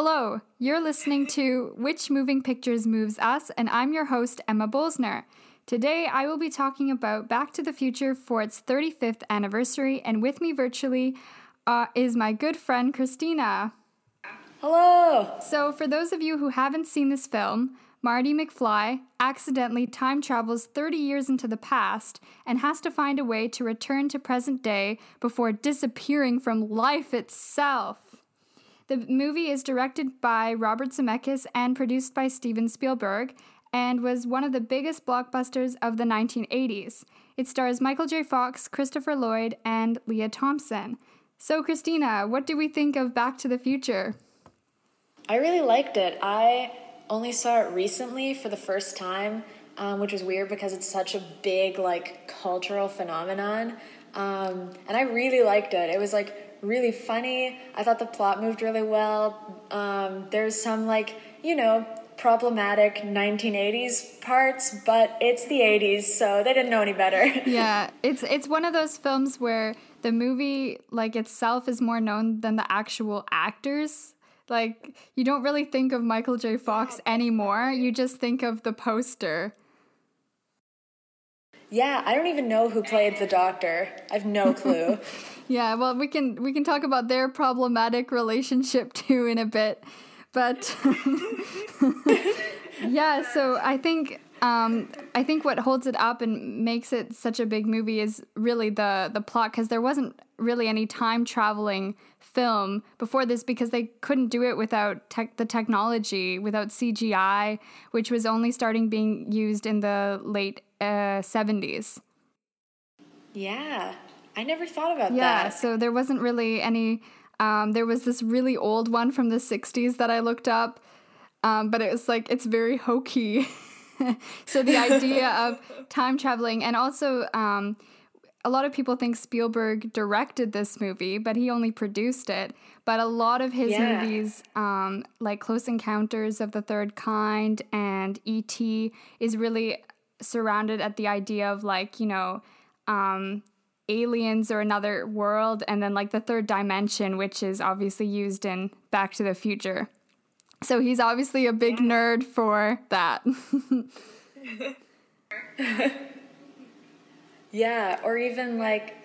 Hello, you're listening to Which Moving Pictures Moves Us, and I'm your host, Emma Bolzner. Today, I will be talking about Back to the Future for its 35th anniversary, and with me virtually uh, is my good friend, Christina. Hello! So, for those of you who haven't seen this film, Marty McFly accidentally time travels 30 years into the past and has to find a way to return to present day before disappearing from life itself. The movie is directed by Robert Zemeckis and produced by Steven Spielberg and was one of the biggest blockbusters of the 1980s. It stars Michael J. Fox, Christopher Lloyd, and Lea Thompson. So, Christina, what do we think of Back to the Future? I really liked it. I only saw it recently for the first time, um, which was weird because it's such a big, like, cultural phenomenon. Um, and I really liked it. It was like really funny. I thought the plot moved really well. Um, there's some like you know problematic 1980s parts, but it's the 80s, so they didn't know any better. yeah, it's it's one of those films where the movie like itself is more known than the actual actors. Like you don't really think of Michael J. Fox anymore. You just think of the poster. Yeah, I don't even know who played the doctor. I have no clue. Yeah, well, we can we can talk about their problematic relationship too in a bit, but yeah. So I think um, I think what holds it up and makes it such a big movie is really the the plot because there wasn't really any time traveling film before this because they couldn't do it without tech, the technology without CGI, which was only starting being used in the late uh, 70s. Yeah, I never thought about yeah, that. Yeah, so there wasn't really any. Um, there was this really old one from the 60s that I looked up, um, but it was like, it's very hokey. so the idea of time traveling, and also um, a lot of people think Spielberg directed this movie, but he only produced it. But a lot of his yeah. movies, um, like Close Encounters of the Third Kind and E.T., is really surrounded at the idea of like, you know, um, aliens or another world, and then like the third dimension, which is obviously used in Back to the Future. So he's obviously a big nerd for that. yeah, or even like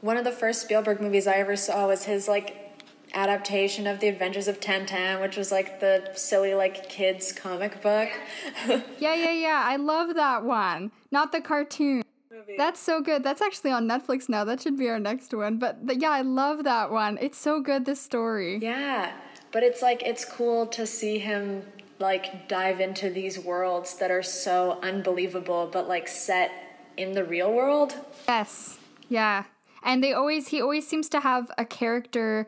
one of the first Spielberg movies I ever saw was his like adaptation of The Adventures of Tintin, which was like the silly like kids comic book. yeah, yeah, yeah. I love that one. Not the cartoon movie. That's so good. That's actually on Netflix now. That should be our next one. But, but yeah, I love that one. It's so good, this story. Yeah. But it's like, it's cool to see him like dive into these worlds that are so unbelievable, but like set in the real world. Yes. Yeah. And they always, he always seems to have a character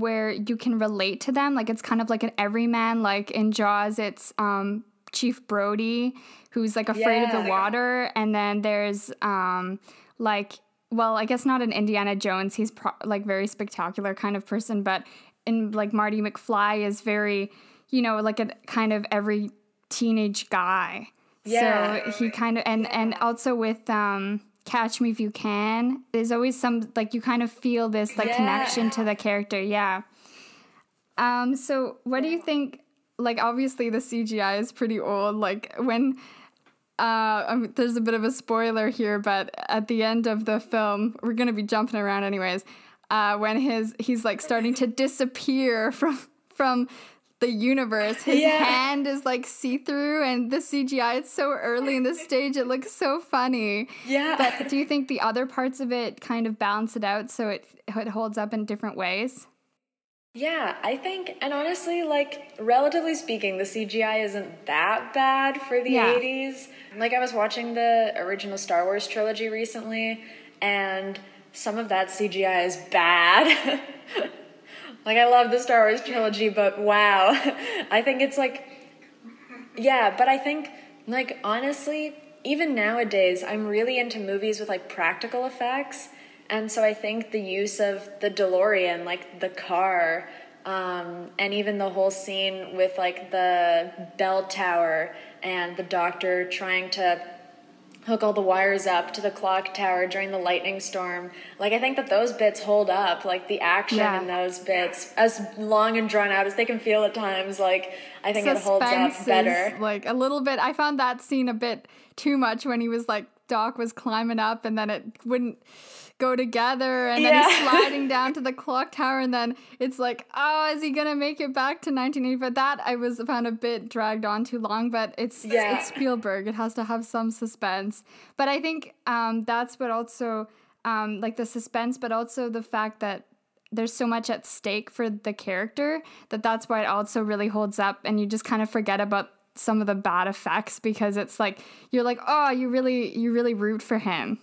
where you can relate to them. Like it's kind of like an everyman. Like in Jaws, it's um, Chief Brody, who's like afraid yeah. of the water, and then there's um like well, I guess not an Indiana Jones. He's pro- like very spectacular kind of person, but in like Marty McFly is very, you know, like a kind of every teenage guy. Yeah. So he kind of and yeah. and also with um Catch Me If You Can, there's always some like you kind of feel this like yeah. connection to the character. Yeah. Um so what do you think like obviously the CGI is pretty old. Like when uh, mean, there's a bit of a spoiler here, but at the end of the film, we're gonna be jumping around anyways. Uh, when his he's like starting to disappear from from the universe, his yeah. hand is like see through, and the CGI. It's so early in the stage; it looks so funny. Yeah. But do you think the other parts of it kind of balance it out so it it holds up in different ways? Yeah, I think, and honestly, like, relatively speaking, the CGI isn't that bad for the yeah. 80s. Like, I was watching the original Star Wars trilogy recently, and some of that CGI is bad. like, I love the Star Wars trilogy, but wow. I think it's like, yeah, but I think, like, honestly, even nowadays, I'm really into movies with, like, practical effects and so I think the use of the DeLorean, like the car, um, and even the whole scene with like the bell tower and the doctor trying to hook all the wires up to the clock tower during the lightning storm. Like I think that those bits hold up. Like the action yeah. in those bits, as long and drawn out as they can feel at times. Like I think Suspense it holds up better. like a little bit. I found that scene a bit too much when he was like Doc was climbing up and then it wouldn't go together and then he's sliding down to the clock tower and then it's like oh is he gonna make it back to 1985 that i was found a bit dragged on too long but it's yeah. it's spielberg. It has to have some suspense. But i think um, that's what also um, like the suspense but also the fact that there's so much at stake for the character that that's why it also really holds up and you just kind of forget about some of the bad effects because it's like you're like oh you really you really root for him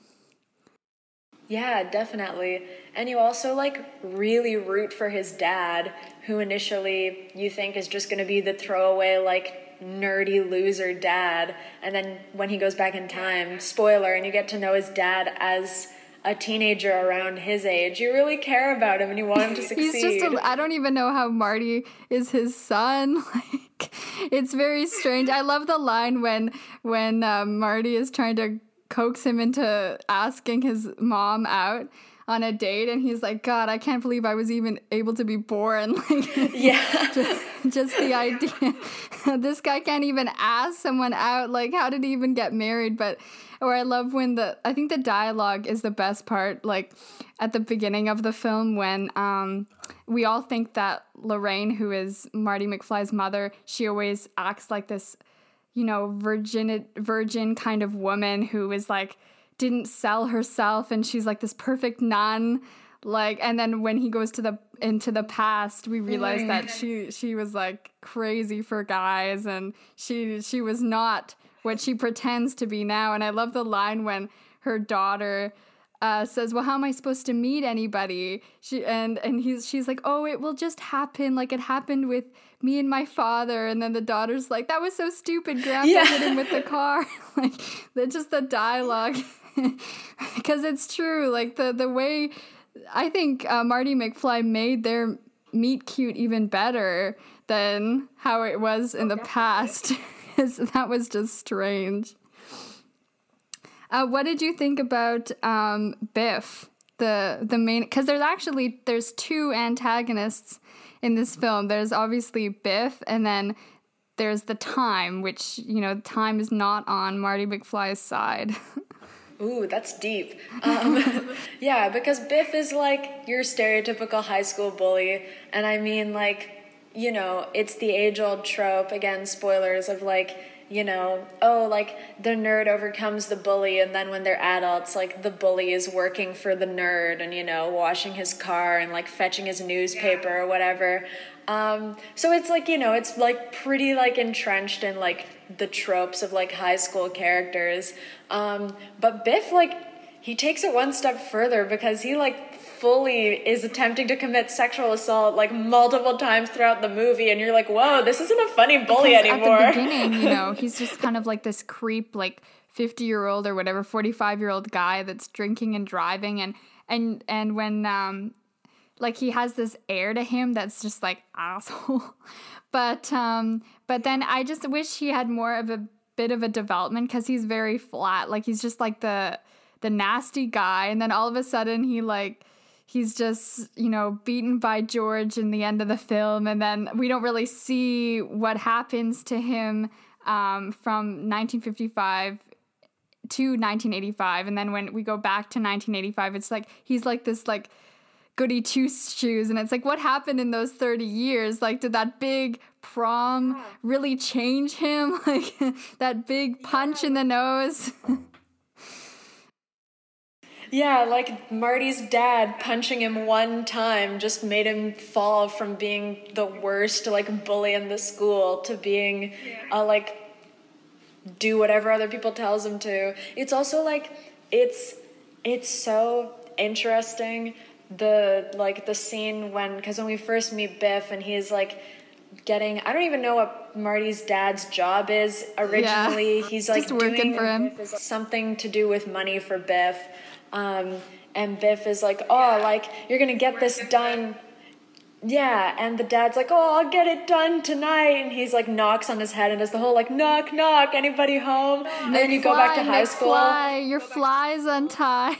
yeah, definitely. And you also like really root for his dad, who initially you think is just going to be the throwaway, like nerdy loser dad. And then when he goes back in time, spoiler, and you get to know his dad as a teenager around his age. You really care about him and you want him to succeed. He's just I don't even know how Marty is his son. Like it's very strange. I love the line when when um, Marty is trying to coax him into asking his mom out on a date and he's like god i can't believe i was even able to be born. Like yeah. just, just, the idea. This guy can't even ask someone out like how did he even get married? But or i love when the i think the dialogue is the best part like at the beginning of the film when um we all think that lorraine who is marty mcfly's mother she always acts like this you know, virgin virgin kind of woman who is like didn't sell herself and she's like this perfect nun. Like and then when he goes to the into the past we realize that mm. she she was like crazy for guys and she she was not what she pretends to be now. And i love the line when her daughter uh, says, "Well, how am I supposed to meet anybody?" She and and he's she's like, "Oh, it will just happen, like it happened with me and my father." And then the daughter's like, "That was so stupid. Grandpa yeah. hit him with the car." like, the, just the dialogue, because it's true. Like the the way I think uh, Marty McFly made their meet cute even better than how it was in the past. that was just strange. Uh, what did you think about um, Biff, the the main? Because there's actually there's two antagonists in this film. There's obviously Biff, and then there's the time, which you know, time is not on Marty McFly's side. Ooh, that's deep. Um, yeah, because Biff is like your stereotypical high school bully, and I mean, like, you know, it's the age old trope. Again, spoilers of like you know, oh, like the nerd overcomes the bully, and then when they're adults, like the bully is working for the nerd and, you know, washing his car and like fetching his newspaper yeah. or whatever. Um, so it's like, you know, it's like pretty like entrenched in like the tropes of like high school characters. Um, but Biff, like, he takes it one step further because he like fully is attempting to commit sexual assault like multiple times throughout the movie and you're like whoa this isn't a funny bully because anymore at the beginning you know he's just kind of like this creep like 50 year old or whatever 45 year old guy that's drinking and driving and and and when um like he has this air to him that's just like asshole. But um but then i just wish he had more of a bit of a development because he's very flat. Like he's just like the the nasty guy and then all of a sudden he like he's just you know beaten by george in the end of the film and then we don't really see what happens to him um, from 1955 to 1985 and then when we go back to 1985 it's like he's like this like goody two shoes and it's like what happened in those 30 years? Like did that big prom really change him? Like that big punch in the nose Yeah, like Marty's dad punching him one time just made him fall from being the worst like bully in the school to being a uh, like do whatever other people tells him to. It's also like it's it's so interesting the like the scene when because when we first meet Biff and he's like getting I don't even know what Marty's dad's job is originally. Yeah, he's like working for him something to do with money for Biff. Um, and Biff is like, oh, like, you're going to get this done. Yeah, and the dad's like, "Oh, I'll get it done tonight," and he's like knocks on his head and does the whole like knock knock, anybody home? And then you go back to high school. Fly, your fly's untied.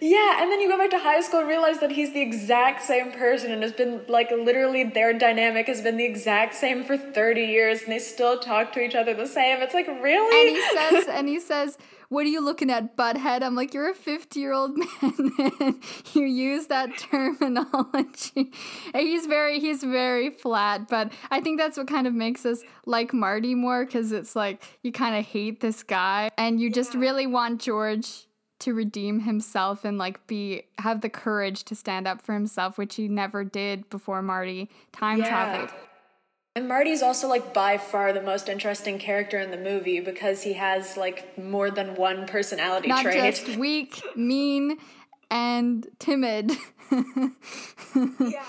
Yeah, and then you go back to high school and realize that he's the exact same person and has been like literally their dynamic has been the exact same for 30 years and they still talk to each other the same. It's like, really? And he says and he says, "What are you looking at, butthead?" I'm like, "You're a 50-year-old man and you use that terminology." And he's very he's very flat, but I think that's what kind of makes us like Marty more cuz it's like you kind of hate this guy and you just really want George to redeem himself and like be have the courage to stand up for himself, which he never did before Marty time yeah. traveled. And Marty's also like by far the most interesting character in the movie because he has like more than one personality Not trait. Not just weak, mean, and timid. yeah.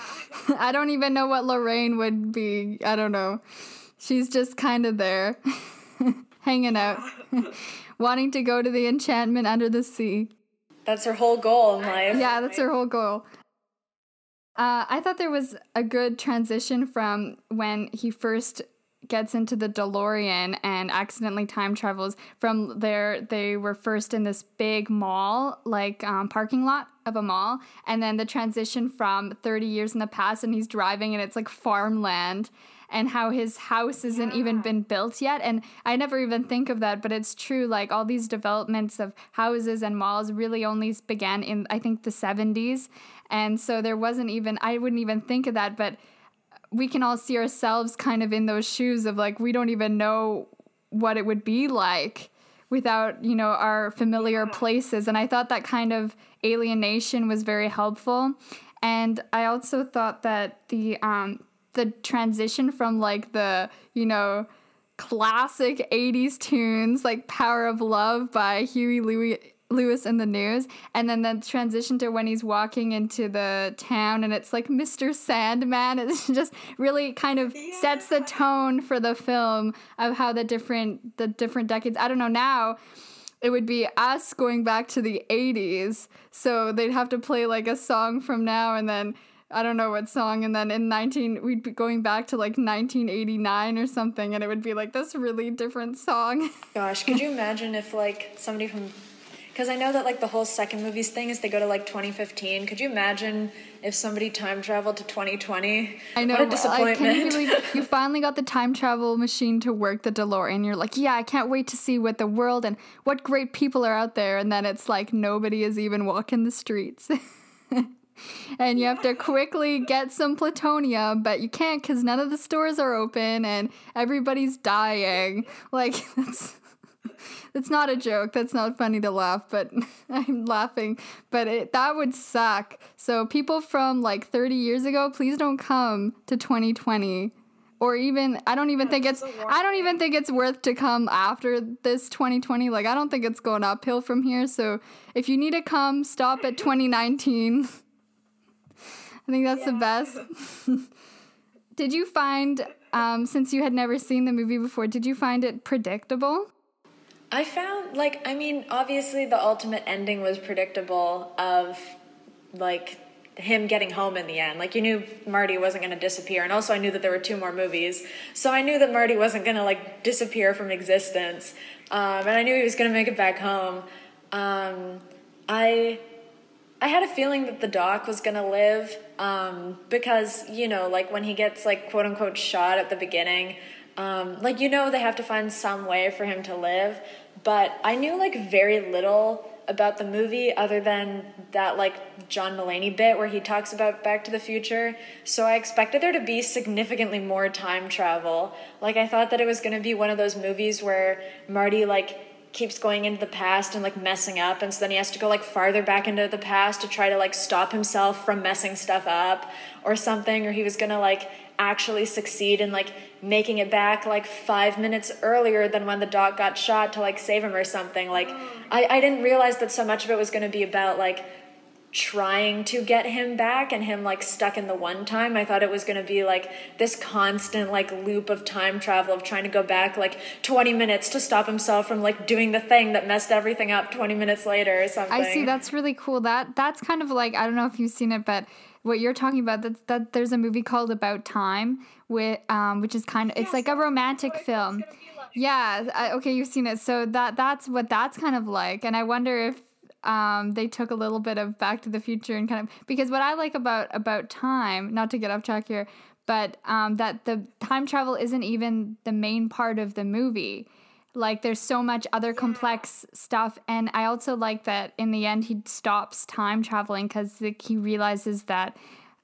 I don't even know what Lorraine would be. I don't know. She's just kind of there, hanging out wanting to go to the enchantment under the sea. That's her whole goal in life. Yeah, that's her whole goal. Uh, I thought there was a good transition from when he first gets into the DeLorean and accidentally time travels from there. They were first in this big mall, like um, parking lot of a mall, and then the transition from 30 years in the past, and he's driving and it's like farmland and how his house hasn't yeah. even been built yet. And I never even think of that, but it's true. Like all these developments of houses and malls really only began in, I think, the 70s. And so there wasn't even, I wouldn't even think of that, but we can all see ourselves kind of in those shoes of like, we don't even know what it would be like without you know our familiar yeah. places and i thought that kind of alienation was very helpful and i also thought that the um, the transition from like the, you know, classic 80s tunes like Power of Love by Huey Louis Lewis and the News, and then the transition to when he's walking into the town and it's like Mr. Sandman. It just really kind of yeah. sets the tone for the film of how the different the different decades. I don't know now. It would be us going back to the 80s. So they'd have to play like a song from now and then I don't know what song, and then in 19, we'd be going back to like 1989 or something, and it would be like this really different song. Gosh, could you imagine if like somebody from, because I know that like the whole second movies thing is they go to like 2015. Could you imagine if somebody time traveled to 2020? I know. What a disappointment. Can you, believe you finally got the time travel machine to work the DeLorean. You're like, yeah, I can't wait to see what the world and what great people are out there. And then it's like nobody is even walking the streets. and you have to quickly get some plutonium, but you can't because none of the stores are open and everybody's dying. Like, that's. It's not a joke. That's not funny to laugh, but I'm laughing. But it, that would suck. So people from like 30 years ago, please don't come to 2020 or even I don't even think it's I don't even think it's worth to come after this 2020. Like I don't think it's going uphill from here. So if you need to come, stop at 2019. I think that's yeah. the best. did you find, um, since you had never seen the movie before, did you find it predictable? I found, like, I mean, obviously the ultimate ending was predictable of, like, him getting home in the end. Like, you knew Marty wasn't going to disappear. And also, I knew that there were two more movies. So I knew that Marty wasn't going to, like, disappear from existence. Um, and I knew he was going to make it back home. Um, I I had a feeling that the doc was gonna live um, because you know, like when he gets like quote unquote shot at the beginning, um, like you know they have to find some way for him to live. But I knew like very little about the movie other than that like John Mulaney bit where he talks about Back to the Future. So I expected there to be significantly more time travel. Like I thought that it was to be one of those movies where Marty like keeps going into the past and like messing up and so then he has to go like farther back into the past to try to like stop himself from messing stuff up or something or he was gonna like actually succeed in like making it back like five minutes earlier than when the doc got shot to like save him or something. Like oh. I, I didn't realize that so much of it was gonna be about like trying to get him back and him like stuck in the one time. I thought it was going to be like this constant like loop of time travel of trying to go back like 20 minutes to stop himself from like doing the thing that messed everything up 20 minutes later or something. I see that's really cool. That that's kind of like I don't know if you've seen it but what you're talking about that that there's a movie called About Time with um which is kind of it's like a romantic film. Yeah, I, okay, you've seen it. So that that's what that's kind of like, and I wonder if um, they took a little bit of Back to the Future and kind of because what I like about about time, not to get off track here, but um, that the time travel isn't even the main part of the movie. Like there's so much other complex stuff, and I also like that in the end he stops time traveling because he realizes that.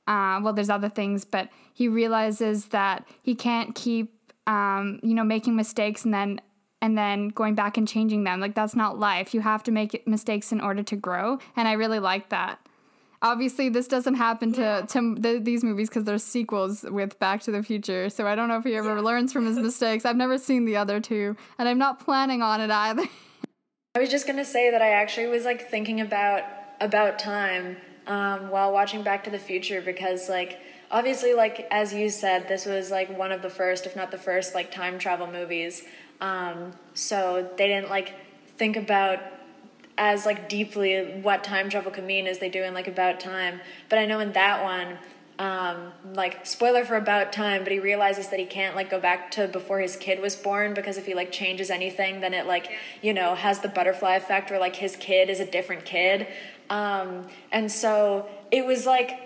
Uh, well, there's other things, but he realizes that he can't keep um, you know, making mistakes and then and then going back and changing them. Like that's not life. You have to make mistakes in order to grow, and I really like that. Obviously, this doesn't happen to to the, these movies because there's sequels with Back to the Future. So I don't know if he ever learns from his mistakes. I've never seen the other two, and I'm not planning on it either. I was just gonna say that I actually was like thinking about about time um, while watching Back to the Future because like obviously like as you said this was like one of the first if not the first like time travel movies um, so they didn't like think about as like deeply what time travel could mean as they do in like about time. But i know in that one um, like spoiler for about time but he realizes that he can't like go back to before his kid was born because if he like changes anything then it like you know has the butterfly effect where like his kid is a different kid. Um, and so it was like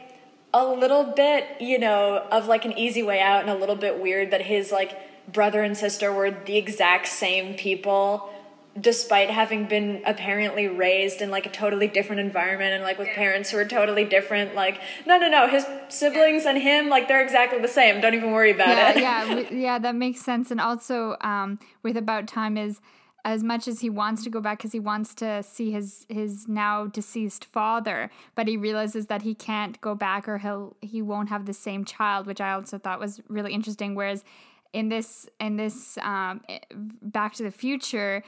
a little bit, you know, of like an easy way out and a little bit weird that his like brother and sister were the exact same people despite having been apparently raised in like a totally different environment and like with parents who are totally different. Like no no no his siblings and him like they're exactly the same. Don't even worry about yeah, it. yeah yeah that makes sense. And also um with about time is as much as he wants to go back because he wants to see his his now deceased father but he realizes that he can't go back or he'll he won't have the same child which i also thought was really interesting. Whereas in this in this um, back to the future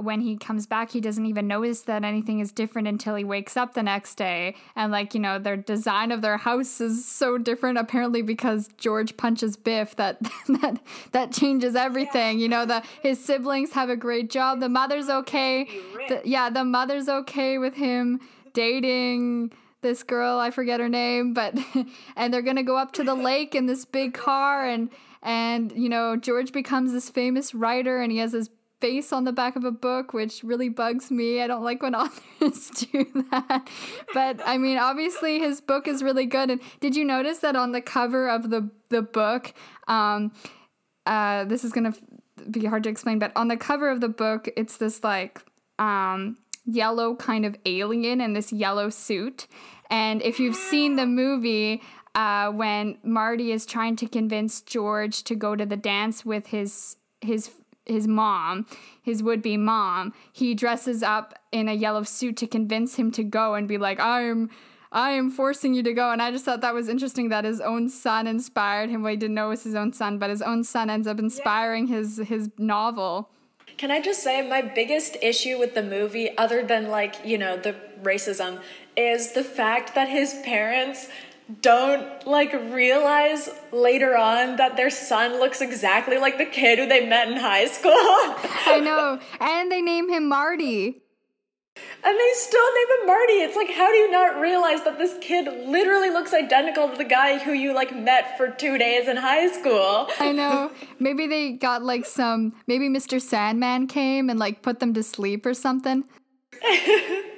when he comes back, he doesn't even notice that anything is different until he wakes up the next day. And like, you know, their design of their house is so different apparently because George punches Biff that that that changes everything. You know, the his siblings have a great job. The mother's okay. The, yeah, the mother's okay with him dating this girl, I forget her name, but and they're going to go up to the lake in this big car and and you know, George becomes this famous writer and he has his face on the back of a book, which really bugs me. I don't like when authors do that. But I mean, obviously his book is really good. And did you notice that on the cover of the the book, um, uh, this is gonna be hard to explain, but on the cover of the book, it's this like um, yellow kind of alien in this yellow suit. And if you've seen the movie, uh, when Marty is trying to convince George to go to the dance with his his his mom, his would be mom, he dresses up in a yellow suit to convince him to go and be like, I am. I am forcing you to go. And I just thought that was interesting that his own son inspired him. Well, he didn't know it was his own son, but his own son ends up inspiring yeah. his his novel. Can I just say my biggest issue with the movie, other than like, you know, the racism, is the fact that his parents don't like realize later on that their son looks exactly like the kid who they met in high school. I know. And they name him Marty. And they still name him Marty. It's like, how do you not realize that this kid literally looks identical to the guy who you like met for two days in high school? I know. Maybe they got like some, maybe Mr. Sandman came and like put them to sleep or something.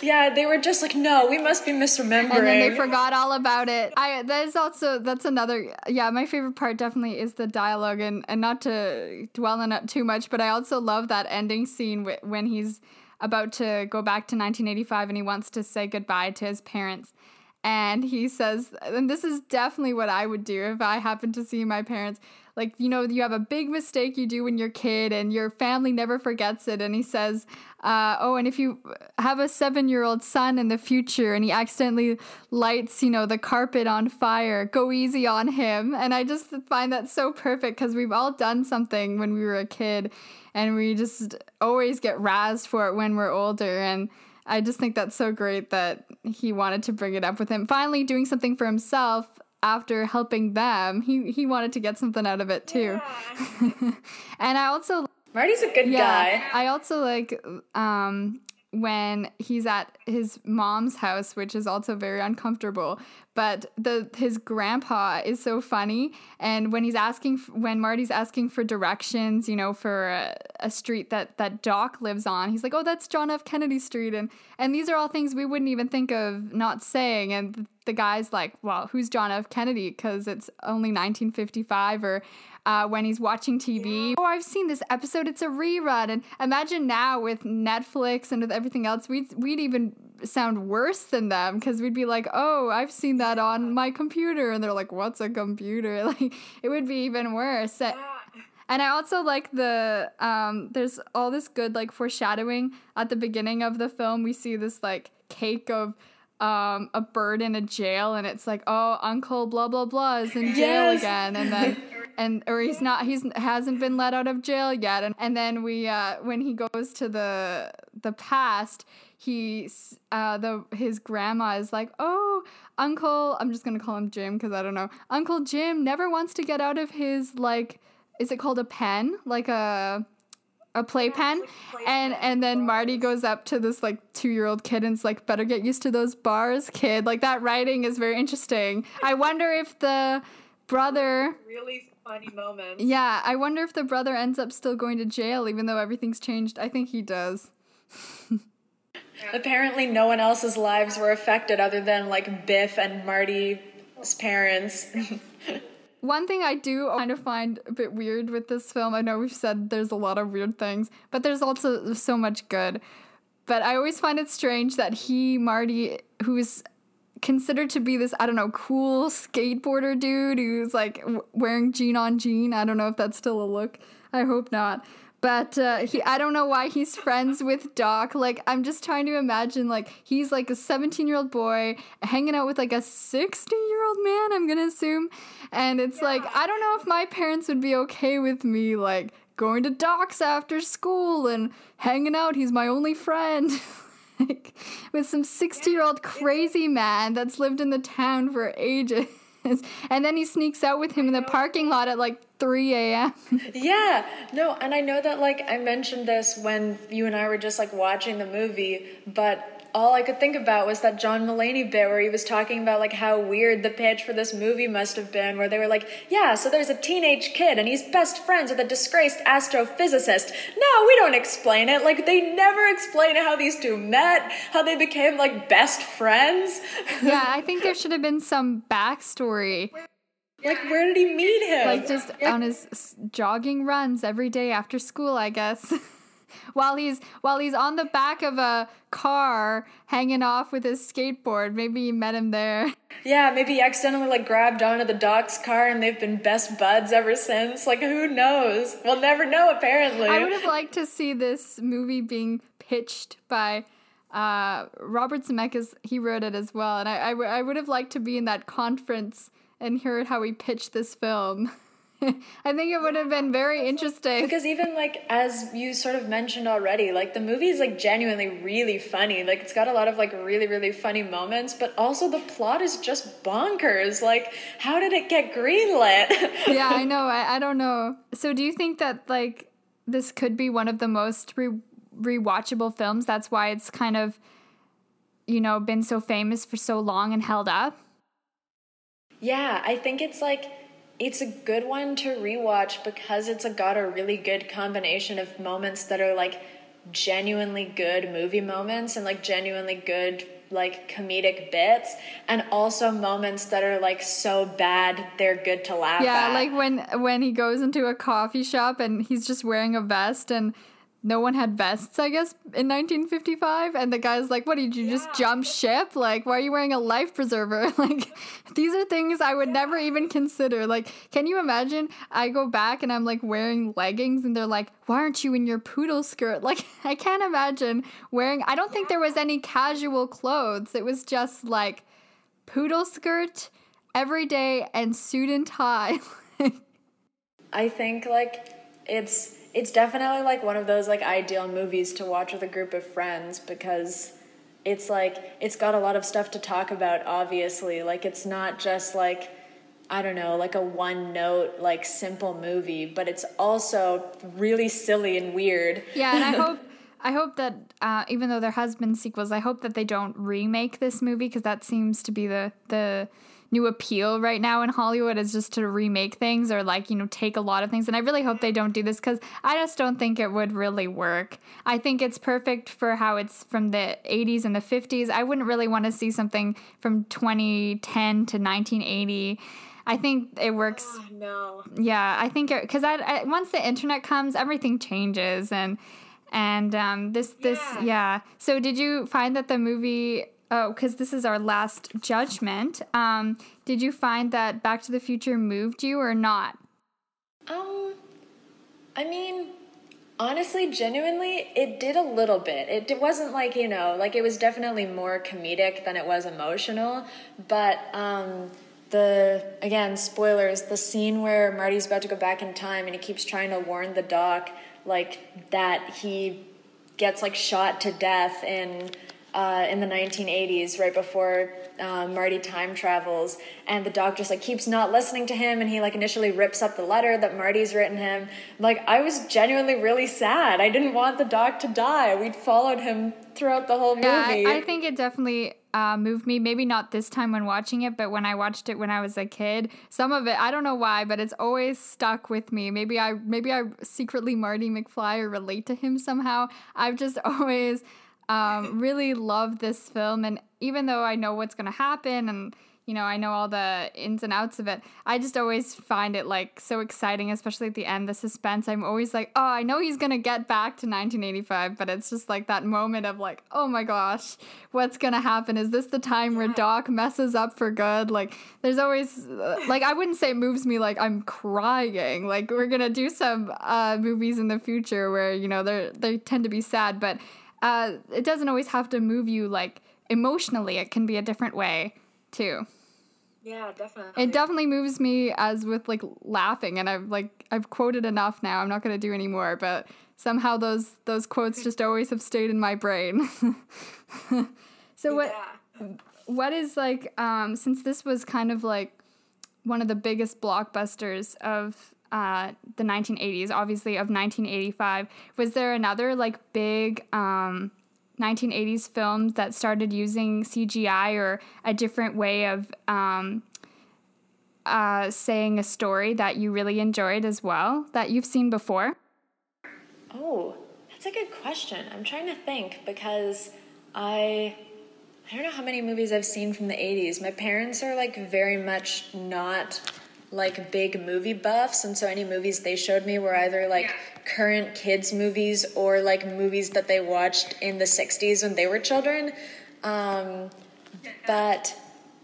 yeah, they were just like, no, we must be misremembering. And then they forgot all about it. I that is also that's another yeah, my favorite part definitely is the dialogue and and not to dwell on it too much, but I also love that ending scene when he's about to go back to 1985 and he wants to say goodbye to his parents. And he says, and this is definitely what I would do if I happened to see my parents like you know you have a big mistake you do when you're a kid and your family never forgets it. And he says uh, oh and if you have a seven year old son in the future and he accidentally lights you know the carpet on fire go easy on him. And i just find that so perfect because we've all done something when we were a kid and we just always get razzed for it when we're older. And I just think that's so great that he wanted to bring it up with him. Finally, doing something for himself after helping them, he he wanted to get something out of it too. Yeah. and I also Marty's a good yeah, guy. I also like um when he's at his mom's house, which is also very uncomfortable. But the his grandpa is so funny, and when he's asking, when Marty's asking for directions, you know, for a, a, street that that Doc lives on, he's like, "Oh, that's John F. Kennedy Street," and and these are all things we wouldn't even think of not saying. And the guy's like, "Well, who's John F. Kennedy?" Because it's only 1955, or uh, when he's watching TV. Oh, I've seen this episode. It's a rerun. And imagine now with Netflix and with everything else, we'd, we'd even sound worse than them because we'd be like, oh, I've seen that on my computer. And they're like, what's a computer? Like, it would be even worse. And I also like the um there's all this good like foreshadowing at the beginning of the film. We see this like cake of um a bird in a jail and it's like, oh, Uncle blah blah blah is in jail yes. again and then and or he's not he's hasn't been let out of jail yet. And and then we uh when he goes to the the past he's uh the his grandma is like oh uncle i'm just gonna call him jim because i don't know. Uncle jim never wants to get out of his like is it called a pen? Like a a playpen play and pen. and then marty goes up to this like two year old kid and it's like better get used to those bars kid. Like that writing is very interesting. I wonder if the brother really funny moments. Yeah, I wonder if the brother ends up still going to jail even though everything's changed. I think he does. Apparently, no one else's lives were affected other than like Biff and Marty's parents. One thing I do kind of find a bit weird with this film, I know we've said there's a lot of weird things, but there's also so much good. But I always find it strange that he, Marty, who's considered to be this I don't know cool skateboarder dude who's like wearing jean on jean. I don't know if that's still a look. I hope not. But uh, he, I don't know why he's friends with Doc. Like, I'm just trying to imagine, like, he's like a 17 year old boy hanging out with like a 60 year old man, I'm gonna assume. And it's yeah. like, I don't know if my parents would be okay with me, like, going to Doc's after school and hanging out. He's my only friend. with some 60 year old crazy man that's lived in the town for ages. And then he sneaks out with him in the parking lot at like 3 a.m. yeah, no, and I know that like I mentioned this when you and I were just like watching the movie, but all I could think about was that John Mulaney bit where he was talking about like how weird the pitch for this movie must have been, where they were like, yeah, so there's a teenage kid and he's best friends with a disgraced astrophysicist. No, we don't explain it. Like they never explain how these two met, how they became like best friends. yeah, I think there should have been some backstory. Like, where did he meet him? Like, just on his jogging runs every day after school, I guess. while he's while he's on the back of a car hanging off with his skateboard. Maybe you met him there. Yeah, maybe he accidentally like grabbed onto the Doc's car and they've been best buds ever since. Like who knows? We'll never know apparently. I would have liked to see this movie being pitched by uh, Robert Zemeckis. He wrote it as well, and I, I, w- I would have liked to be in that conference and hear how he pitched this film. I think it would have been very interesting. Because even like as you sort of mentioned already, like the movie is like genuinely really funny. Like it's got a lot of like really really funny moments, but also the plot is just bonkers. Like how did it get greenlit? yeah, I know. I, I don't know. So do you think that like this could be one of the most re- rewatchable films? That's why it's kind of you know been so famous for so long and held up. Yeah, I think it's like it's a good one to rewatch because it's a, got a really good combination of moments that are like genuinely good movie moments and like genuinely good like comedic bits and also moments that are like so bad they're good to laugh yeah, at. like when when he goes into a coffee shop and he's just wearing a vest and no one had vests, I guess, in 1955. And the guy's like, What did you yeah. just jump ship? Like, why are you wearing a life preserver? like, these are things I would yeah. never even consider. Like, can you imagine? I go back and I'm like wearing leggings and they're like, Why aren't you in your poodle skirt? Like, I can't imagine wearing, I don't think there was any casual clothes. It was just like poodle skirt every day and suit and tie. I think like it's it's definitely like one of those like ideal movies to watch with a group of friends because it's like it's got a lot of stuff to talk about obviously. Like it's not just like i don't know like a one note like simple movie but it's also really silly and weird. Yeah and i hope I hope that uh, even though there has been sequels, I hope that they don't remake this movie because that seems to be the the new appeal right now in Hollywood is just to remake things or like, you know, take a lot of things. And I really hope they don't do this because I just don't think it would really work. I think it's perfect for how it's from the 80s and the 50s. I wouldn't really want to see something from 2010 to 1980. I think it works. Oh, no. Yeah, I think because I, I, once the internet comes, everything changes and and um, this this yeah. yeah. So did you find that the movie oh, because this is our last judgment. Um, did you find that Back to the Future moved you or not? Um, I mean, honestly, genuinely, it did a little bit. It, it wasn't like, you know, like it was definitely more comedic than it was emotional, but, um, the again spoilers the scene where marty's about to go back in time and he keeps trying to warn the doc like that he gets like shot to death in uh, in the 1980s, right before um, Marty time travels, and the doc just like keeps not listening to him, and he like initially rips up the letter that Marty's written him. Like I was genuinely really sad. I didn't want the doc to die. We'd followed him throughout the whole movie. Yeah, I, I think it definitely uh, moved me. Maybe not this time when watching it, but when I watched it when I was a kid, some of it I don't know why, but it's always stuck with me. Maybe I maybe I secretly Marty McFly or relate to him somehow. I've just always um, really love this film, and even though I know what's gonna happen and you know, I know all the ins and outs of it. I just always find it like so exciting, especially at the end, the suspense. I'm always like, oh, I know he's gonna get back to 1985, but it's just like that moment of like, oh my gosh, what's gonna happen? Is this the time where Doc messes up for good? Like, there's always uh, like I wouldn't say it moves me like I'm crying. Like we're gonna do some uh, movies in the future where you know they they tend to be sad, but uh, it doesn't always have to move you like emotionally. It can be a different way too. Yeah, definitely. It definitely moves me as with like laughing, and I've like I've quoted enough now. I'm not gonna do any more, but somehow those those quotes just always have stayed in my brain. so what yeah. what is like um, since this was kind of like one of the biggest blockbusters of uh, the 1980s, obviously of 1985. Was there another like big um, 1980s films that started using CGI or a different way of um, uh, saying a story that you really enjoyed as well that you've seen before? Oh, that's a good question. I'm trying to think because I I don't know how many movies I've seen from the 80s. My parents are like very much not like big movie buffs and so any movies they showed me were either like yeah. current kids movies or like movies that they watched in the 60s when they were children um, but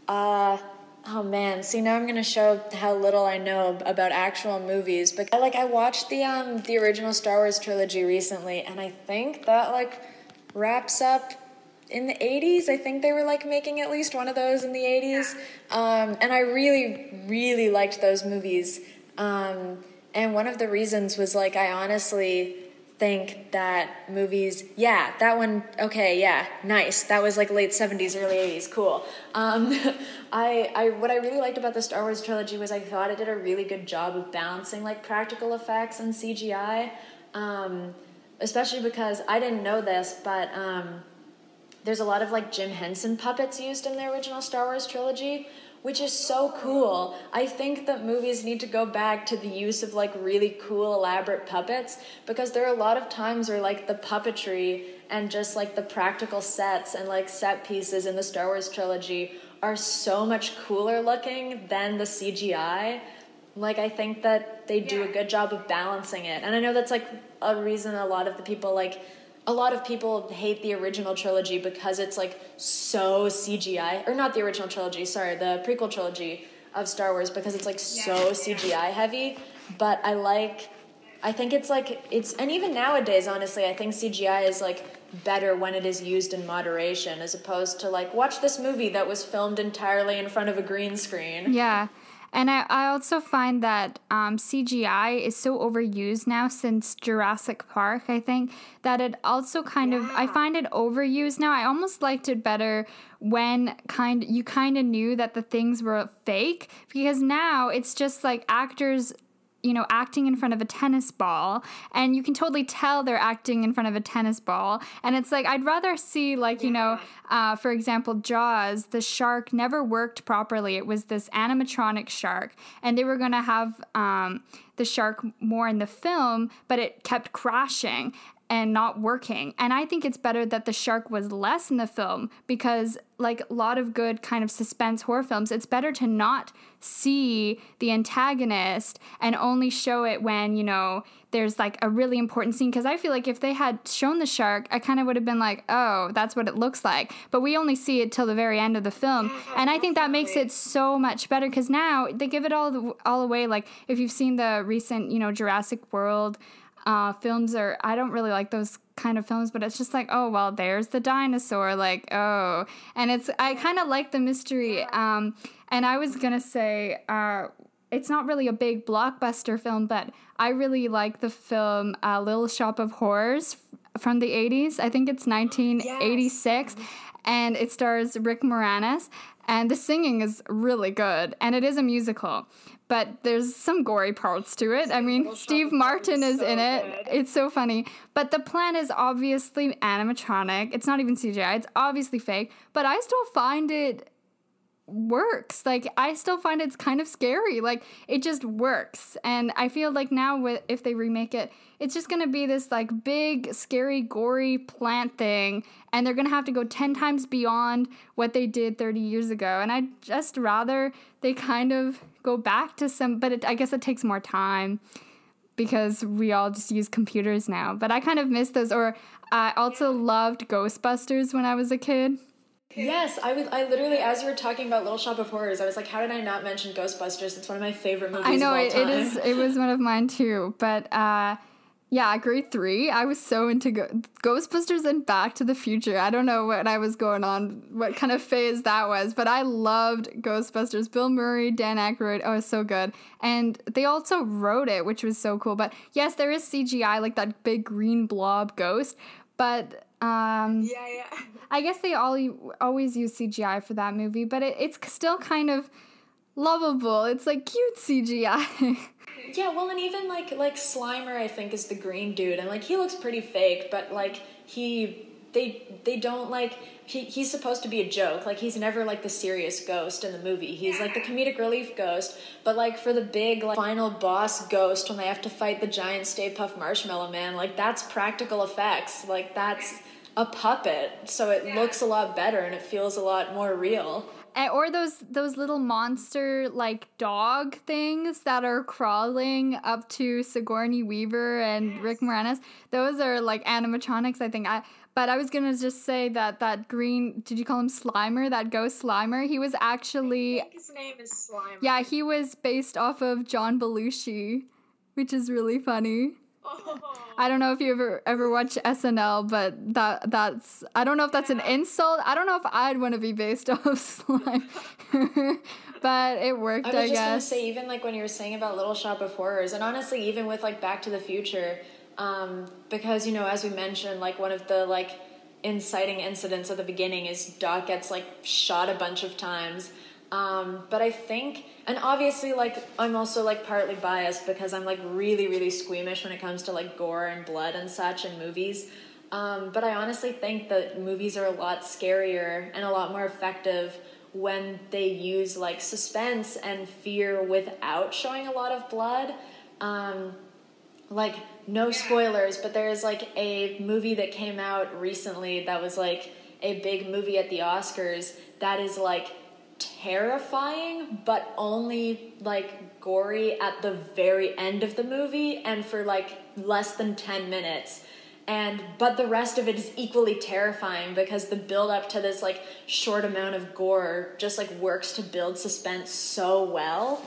uh, oh man see now i'm gonna show how little i know about actual movies but like i watched the um the original star wars trilogy recently and i think that like wraps up in the 80s. I think they were like making at least one of those in the 80s. Um, and I really, really liked those movies. Um, and one of the reasons was like, I honestly think that movies, yeah, that one, okay, yeah, nice. That was like late 70s, early 80s, cool. Um, I, I, what I really liked about the Star Wars trilogy was I thought it did a really good job of balancing like practical effects and CGI. Um, especially because I didn't know this, but um, there's a lot of like Jim Henson puppets used in the original Star Wars trilogy, which is so cool. I think that movies need to go back to the use of like really cool, elaborate puppets because there are a lot of times where like the puppetry and just like the practical sets and like set pieces in the Star Wars trilogy are so much cooler looking than the CGI. Like, I think that they do a good job of balancing it. And I know that's like a reason a lot of the people like a lot of people hate the original trilogy because it's like so CGI, or not the original trilogy, sorry, the prequel trilogy of Star Wars because it's like so CGI heavy. But I like, I think it's like, it's, and even nowadays, honestly, I think CGI is like better when it is used in moderation as opposed to like, watch this movie that was filmed entirely in front of a green screen. Yeah. And I, I also find that um, CGI is so overused now since Jurassic Park, I think, that it also kind yeah. of, I find it overused now. I almost liked it better when kind you kind of knew that the things were fake because now it's just like actors you know, acting in front of a tennis ball, and you can totally tell they're acting in front of a tennis ball. And it's like, I'd rather see, like, you know, uh, for example, Jaws, the shark never worked properly. It was this animatronic shark, and they were going to have um, the shark more in the film, but it kept crashing and not working. And I think it's better that the shark was less in the film because, like a lot of good kind of suspense horror films, it's better to not see the antagonist and only show it when, you know, there's like a really important scene. Because I feel like if they had shown the shark, I kind of would have been like, oh, that's what it looks like. But we only see it till the very end of the film. Mm-hmm. And I think that makes it so much better because now they give it all, all away. Like if you've seen the recent, you know, Jurassic World uh, films are I don't really like those kind of films, but it's just like, oh well, there's the dinosaur, like oh, and it's I kind of like the mystery. Um, and I was gonna say, uh, it's not really a big blockbuster film, but I really like the film uh, Little Shop of Horrors from the 80s. I think it's 1986, yes. And it stars Rick Moranis, and the singing is really good, and it is a musical but there's some gory parts to it. I mean, Steve Martin is so in it. Good. It's so funny. But the plan is obviously animatronic. It's not even CGI. It's obviously fake, but I still find it works. Like I still find it's kind of scary. Like it just works. And I feel like now with, if they remake it, it's just going to be this like big scary gory plant thing and they're going to have to go 10 times beyond what they did 30 years ago. And I just rather they kind of go back to some, but it, I guess it takes more time because we all just use computers now. But I kind of miss those. Or I also loved Ghostbusters when I was a kid. Yes, I was. I literally, as you were talking about Little Shop of Horrors, I was like, "How did I not mention Ghostbusters? It's one of my favorite movies." I know it, it is. It was one of mine too. But uh, yeah, grade three, I was so into Go- Ghostbusters and Back to the Future. I don't know what I was going on, what kind of phase that was, but I loved Ghostbusters. Bill Murray, Dan Aykroyd, oh, it was so good. And they also wrote it, which was so cool. But yes, there is CGI, like that big green blob ghost, but um, yeah, yeah. I guess they all always use CGI for that movie, but it, it's still kind of lovable. It's like cute CGI. Yeah, well, and even like like Slimer, I think is the green dude, and like he looks pretty fake, but like he they they don't like he, he's supposed to be a joke like he's never like the serious ghost in the movie he's like the comedic relief ghost but like for the big like final boss ghost when they have to fight the giant Stay Puft marshmallow man like that's practical effects like that's a puppet so it looks a lot better and it feels a lot more real or those those little monster like dog things that are crawling up to Sigourney Weaver and yes. Rick Moranis. Those are like animatronics, I think. I but I was gonna just say that that green did you call him Slimer? That ghost Slimer? He was actually his name is Slimer. Yeah, he was based off of John Belushi, which is really funny. I don't know if you ever ever watch SNL, but that that's I don't know if that's an insult. I don't know if I'd want to be based off slime, but it worked. I was I just gonna say, even like when you were saying about Little Shop of Horrors, and honestly, even with like Back to the Future, um, because you know, as we mentioned, like one of the like inciting incidents at the beginning is Doc gets like shot a bunch of times. Um, but I think, and obviously, like, I'm also like partly biased because I'm like really, really squeamish when it comes to like gore and blood and such in movies. Um, but I honestly think that movies are a lot scarier and a lot more effective when they use like suspense and fear without showing a lot of blood. Um, like, no spoilers, but there's like a movie that came out recently that was like a big movie at the Oscars that is like terrifying, but only like gory at the very end of the movie and for like less than 10 minutes. And but the rest of it is equally terrifying because the build up to this like short amount of gore just like works to build suspense so well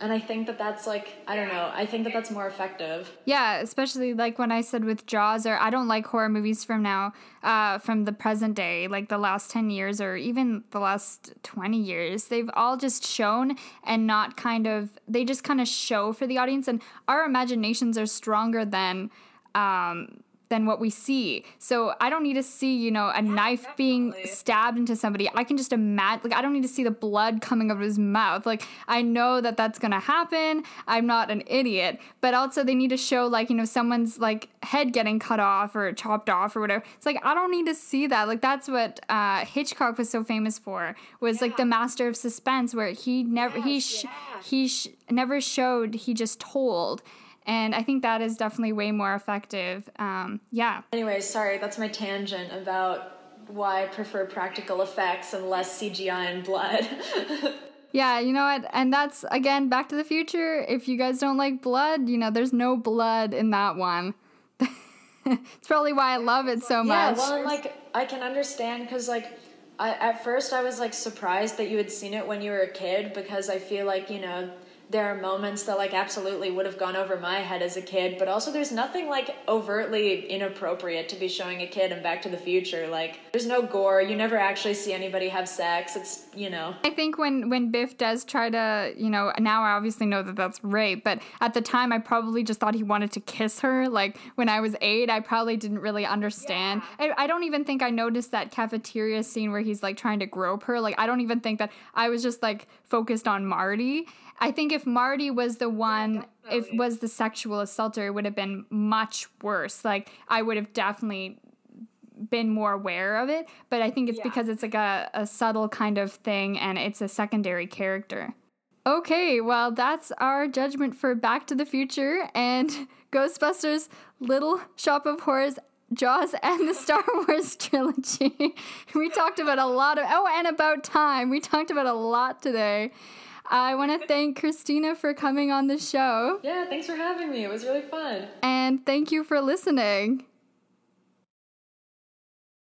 and I think that that's like I don't know. I think that that's more effective. Yeah, especially like when I said with Jaws, or I don't like horror movies from now, uh, from the present day, like the last ten years or even the last twenty years. They've all just shown and not kind of. They just kind of show for the audience, and our imaginations are stronger than. Um, than what we see. So I don't need to see, you know, a yeah, knife definitely. being stabbed into somebody. I can just imagine, like, I don't need to see the blood coming out of his mouth. Like, I know that that's going to happen. I'm not an idiot. But also, they need to show, like, you know, someone's, like, head getting cut off or chopped off or whatever. It's like, I don't need to see that. Like, that's what uh, Hitchcock was so famous for, was, yeah. like, the master of suspense, where he never, yes, he, sh- he sh- never showed, he just told and I think that is definitely way more effective. Um, yeah. Anyways, sorry, that's my tangent about why I prefer practical effects and less CGI and blood. yeah, you know what? And that's again Back to the Future. If you guys don't like blood, you know, there's no blood in that one. it's probably why I love it so much. Yeah, well, like I can understand because like. I, at first, I was like surprised that you had seen it when you were a kid because I feel like you know there are moments that like absolutely would have gone over my head as a kid but also there's nothing like overtly inappropriate to be showing a kid in back to the future. Like there's no gore. You never actually see anybody have sex. It's you know. I think when when biff does try to you know now i obviously know that that's rape but at the time i probably just thought he wanted to kiss her. Like when i was eight i probably didn't really understand. Yeah. I, I don't even think i noticed that cafeteria scene where he's like trying to grope her. Like i don't even think that i was just like focused on marty I think if Marty was the one, yeah, if was the sexual assaulter, it would have been much worse. Like I would have definitely been more aware of it. But I think it's yeah. because it's like a, a subtle kind of thing and it's a secondary character. Okay, well, that's our judgment for Back to the Future and Ghostbusters Little Shop of Horrors Jaws and the Star Wars trilogy. we talked about a lot of, oh, and about time. We talked about a lot today. I want to thank Christina for coming on the show. Yeah, thanks for having me. It was really fun. And thank you for listening.